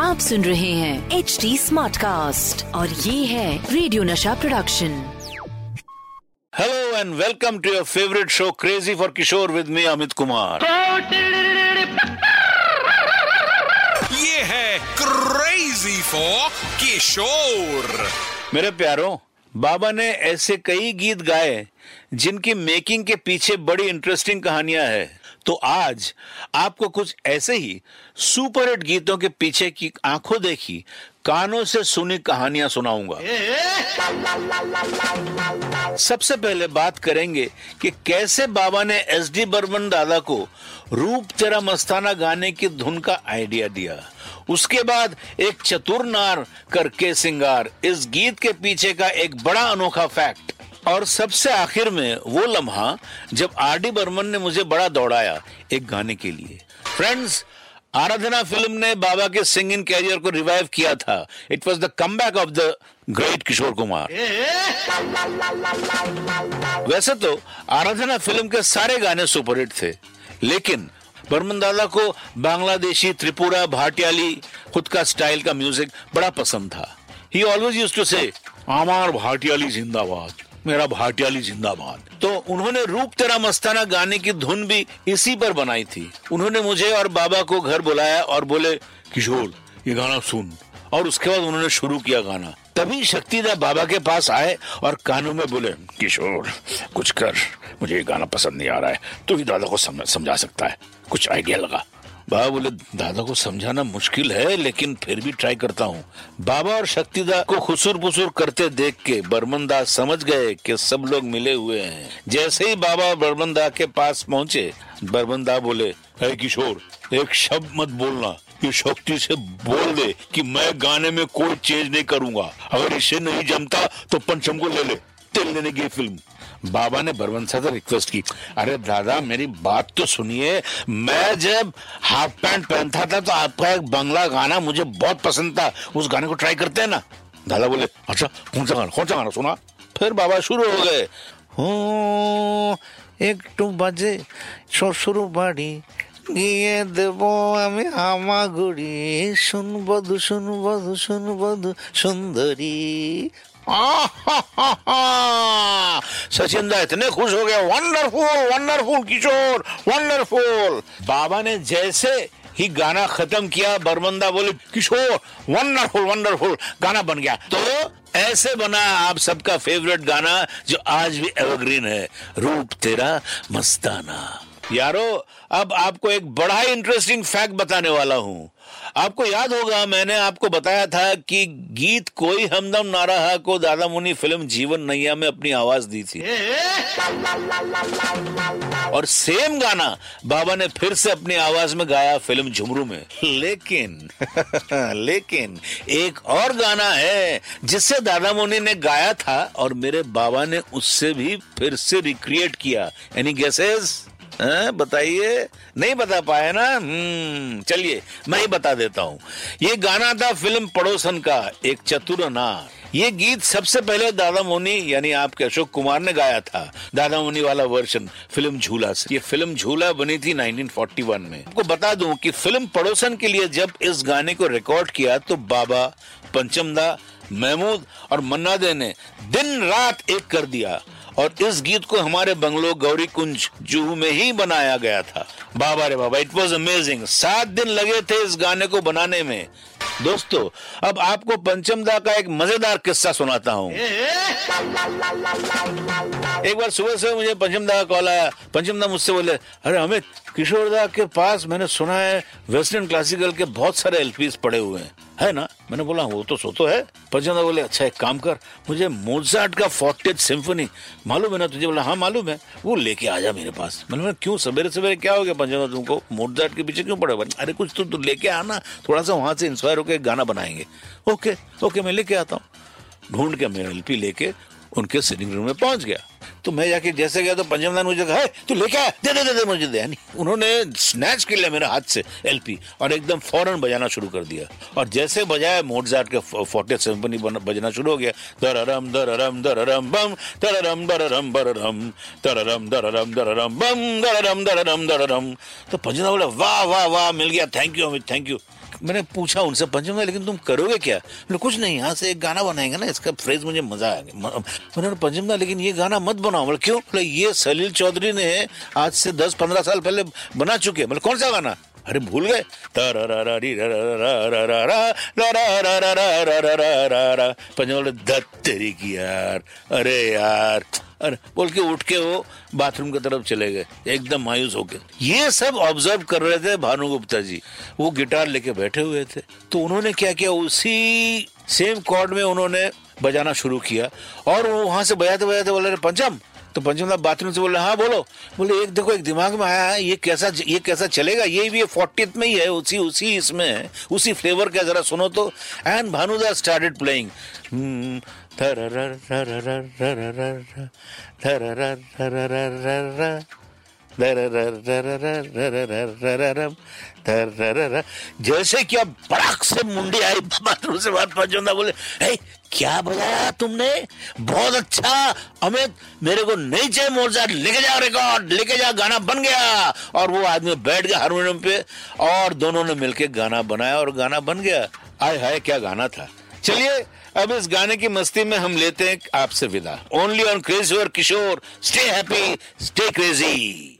आप सुन रहे हैं एच डी स्मार्ट कास्ट और ये है radio Nasha production hello and welcome to your favourite show crazy for Kishore with me Amit Kumar ये है क्रेजी फॉर किशोर मेरे प्यारों बाबा ने ऐसे कई गीत गाए जिनकी मेकिंग के पीछे बड़ी इंटरेस्टिंग कहानियाँ है। तो आज आपको कुछ ऐसे ही सुपरहिट गीतों के पीछे की आँखों देखी, कानों से सुनी कहानियाँ सुनाऊँगा। सबसे पहले बात करेंगे कि कैसे बाबा ने एस डी बर्मन दादा को रूप तेरा मस्ताना गाने की धुन का आइडिया दिया। उसके बाद एक चतुर नार करके सिंगार। इस गीत के पीछे का एक बड़ा अनोखा फैक्ट और सबसे आखिर में वो लम्हा, जब आर डी बर्मन ने मुझे बड़ा दौड़ाया एक गाने के लिए। फ्रेंड्स आराधना फ़िल्म ने बाबा के सिंगिंग कैरियर को रिवाइव किया था। It was the come back of the great Kishore Kumar. वैसे तो आराधना फ़िल्म के सारे गाने सुपरहिट थे, लेकिन बर्मन दादा को बांग्लादेशी त्रिपुरा भाटियाली, खुद का स्टाइल का म्यूज़िक बड़ा पसंद था। ही ऑलवेज यूज़ टू से आमार भाटियाली जिंदाबाद, मेरा भाटियाली जिंदाबाद। तो उन्होंने रूप तेरा मस्ताना गाने की धुन भी इसी पर बनाई थी। उन्होंने मुझे और बाबा को घर बुलाया और बोले, किशोर, ये गाना सुन। और उसके बाद उन्होंने शुरू किया गाना। तभी शक्तिदा बाबा के पास आए और कानों में बोले, किशोर, कुछ कर। मुझे ये गाना पसंद नहीं आ रहा है। तू ही दादा को समझ सकता है। कुछ आइडिया लगा। बाबा बोले, दादा को समझाना मुश्किल है, लेकिन फिर भी ट्राई करता हूँ। बाबा और शक्तिदा को खुसुर पुसुर करते देख के बर्मन समझ गए कि सब लोग मिले हुए हैं। जैसे ही बाबा बर्मन दा के पास पहुँचे, बर्मन दा बोले है किशोर, एक शब्द मत बोलना। ये शक्ति से बोल दे कि मैं गाने में कोई चेंज नहीं करूँगा। अगर इसे नहीं जमता तो पंचम को ले ले। तेल लेने की फ़िल्म। बाबा ने बरवंसा से रिक्वेस्ट की। अरे दादा, मेरी बात तो सुनिए। मैं जब हाफ़ पैंट पहनता था तो आपका एक बंगला गाना मुझे बहुत पसंद था। उस गाने को ट्राई करते हैं ना? दादा बोले अच्छा कौन सा गाना? कौन सा गाना? सुना। फिर बाबा शुरू हो गए। हो, एक टू बजे शुरू, बाड़ी। গিয়ে দেব আমি হামাগুড়ি শুনবধু শুনবধু শুনবধু সুন্দরী सचिन दा इतने खुश हो गए वंडरफुल वंडरफुल किशोर वंडरफुल बाबा ने जैसे ही गाना खत्म किया बरमंदा बोले किशोर वंडरफुल वंडरफुल गाना बन गया तो ऐसे बना आप सबका फेवरेट गाना जो आज भी एवरग्रीन है रूप तेरा मस्ताना यारो, अब आपको एक बड़ा ही इंटरेस्टिंग फैक्ट बताने वाला हूँ। आपको याद होगा, मैंने आपको बताया था कि गीत कोई हमदम ना रहा, को दादा मुनि फ़िल्म जीवन नैया में अपनी आवाज़ दी थी। और सेम गाना बाबा ने फिर से अपनी आवाज़ में गाया फ़िल्म झुमरू में। लेकिन लेकिन, एक और गाना है, जिससे दादा मुनि ने गाया था और मेरे बाबा ने उससे भी फिर से रिक्रिएट किया। एनी गेसेस बताइए। नहीं बता पाए ना? हम्म चलिए, मैं ही बता देता हूँ। ये गाना था फ़िल्म पड़ोसन का, एक चतुर नार ये गीत सबसे पहले दादा मोनी, यानी आपके अशोक कुमार ने गाया था। दादा मोनी वाला वर्षन फ़िल्म झूला से। ये फ़िल्म झूला बनी थी 1941 में। आपको बता दूँ कि फ़िल्म पड़ोसन के लिए जब इस गाने को रिकॉर्ड किया तो बाबा, पंचमदा, महमूद और मन्ना दे ने दिन रात एक कर दिया। और इस गीत को हमारे बंगलो गौरी कुंज जुहू में ही बनाया गया था। बाबा रे बाबा इट वॉज़ अमेजिंग सात दिन लगे थे इस गाने को बनाने में। दोस्तों, अब आपको पंचमदा का एक मज़ेदार किस्सा सुनाता हूँ। एक बार सुबह से मुझे पंचमदा का कॉल आया। पंचमदा मुझसे बोले, अरे अमित किशोरदा के पास मैंने सुना है, वेस्टर्न क्लासिकल के बहुत सारे एलपीस पड़े हुए हैं। है ना? मैंने बोला, वो तो सो तो है। पंचमदा बोले अच्छा एक काम कर, मुझे मोजार्ट का फोर्टेज सिम्फनी मालूम है ना? तुझे बोला हाँ मालूम है। वो लेके आ जा मेरे पास। मैंने बोला, क्यों? सवेरे सवेरे क्या हो गया पंचमदा तुमको? मोजार्ट के पीछे क्यों पड़े अरे, कुछ तो लेके आना, थोड़ा सा वहाँ से इंस्पायर होकर गाना बनाएँगे। ओके ओके, मैं लेके आता हूँ। ढूंढ के मेरा एलपी लेके उनके सिटिंग रूम में पहुँच गया। तो मैं जाके जैसे गया तो पंजाब पंजमदान मुझे कहा तू लेके आया दे दे दे दे मुझे, दे। नहीं उन्होंने स्नैच कर लिया मेरे हाथ से एलपी और एकदम फ़ौरन बजाना शुरू कर दिया। और जैसे बजाया मोटजार्ट के फोर्टी सिम्फनी बजना शुरू हो गया। दररम दररम दररम, बम, दररम दररम, बररम, दररम दररम दररम, बम, दररम दररम दररम। तो पंजमदा बोला, वाह वाह वाह, मिल गया thank you Amit thank you मैंने पूछा उनसे पंचम लेकिन तुम करोगे क्या? कुछ नहीं, यहाँ से एक गाना बनाएँगे ना, इसका फ्रेज मुझे मज़ा आएगा। मैंने पंचम लेकिन ये गाना मत बनाओ बोले क्यों बोले ये सलील चौधरी ने आज से दस पंद्रह साल पहले बना चुके हैं बोले कौन सा गाना अरे भूल गए अरे यार अरे बोल के उठ के वो बाथरूम की तरफ़ चले गए एकदम मायूस होके ये सब ऑब्ज़र्व कर रहे थे भानु गुप्ता जी वो गिटार लेके बैठे हुए थे तो उन्होंने क्या किया उसी सेम कॉर्ड में उन्होंने बजाना शुरू किया। और वो वहाँ से बजाते बजाते बोले पंचम। तो पंचम साहब बाथरूम से बोले हाँ बोलो। बोले, एक देखो, एक दिमाग में आया है, ये कैसा ये कैसा चलेगा? ये भी फोर्टीथ में ही है, उसी उसी इसमें है, उसी फ्लेवर का जरा सुनो तो। एंड भानुदा स्टार्टेड प्लेइंग जैसे क्या बड़ाक से मुंडी आई बाथरूम से बात पंचमदा बोले हे क्या बजाया तुमने बहुत अच्छा अमित मेरे को नहीं चाहिए मोर्चाट लेके जाओ रिकॉर्ड लेके जाओ गाना बन गया और वो आदमी बैठ गया हारमोनियम पे और दोनों ने मिलके गाना बनाया और गाना बन गया आय हाय क्या गाना था चलिए अब इस गाने की मस्ती में हम लेते हैं आपसे विदा ओनली ऑन क्रेजी और Kishore stay happy stay crazy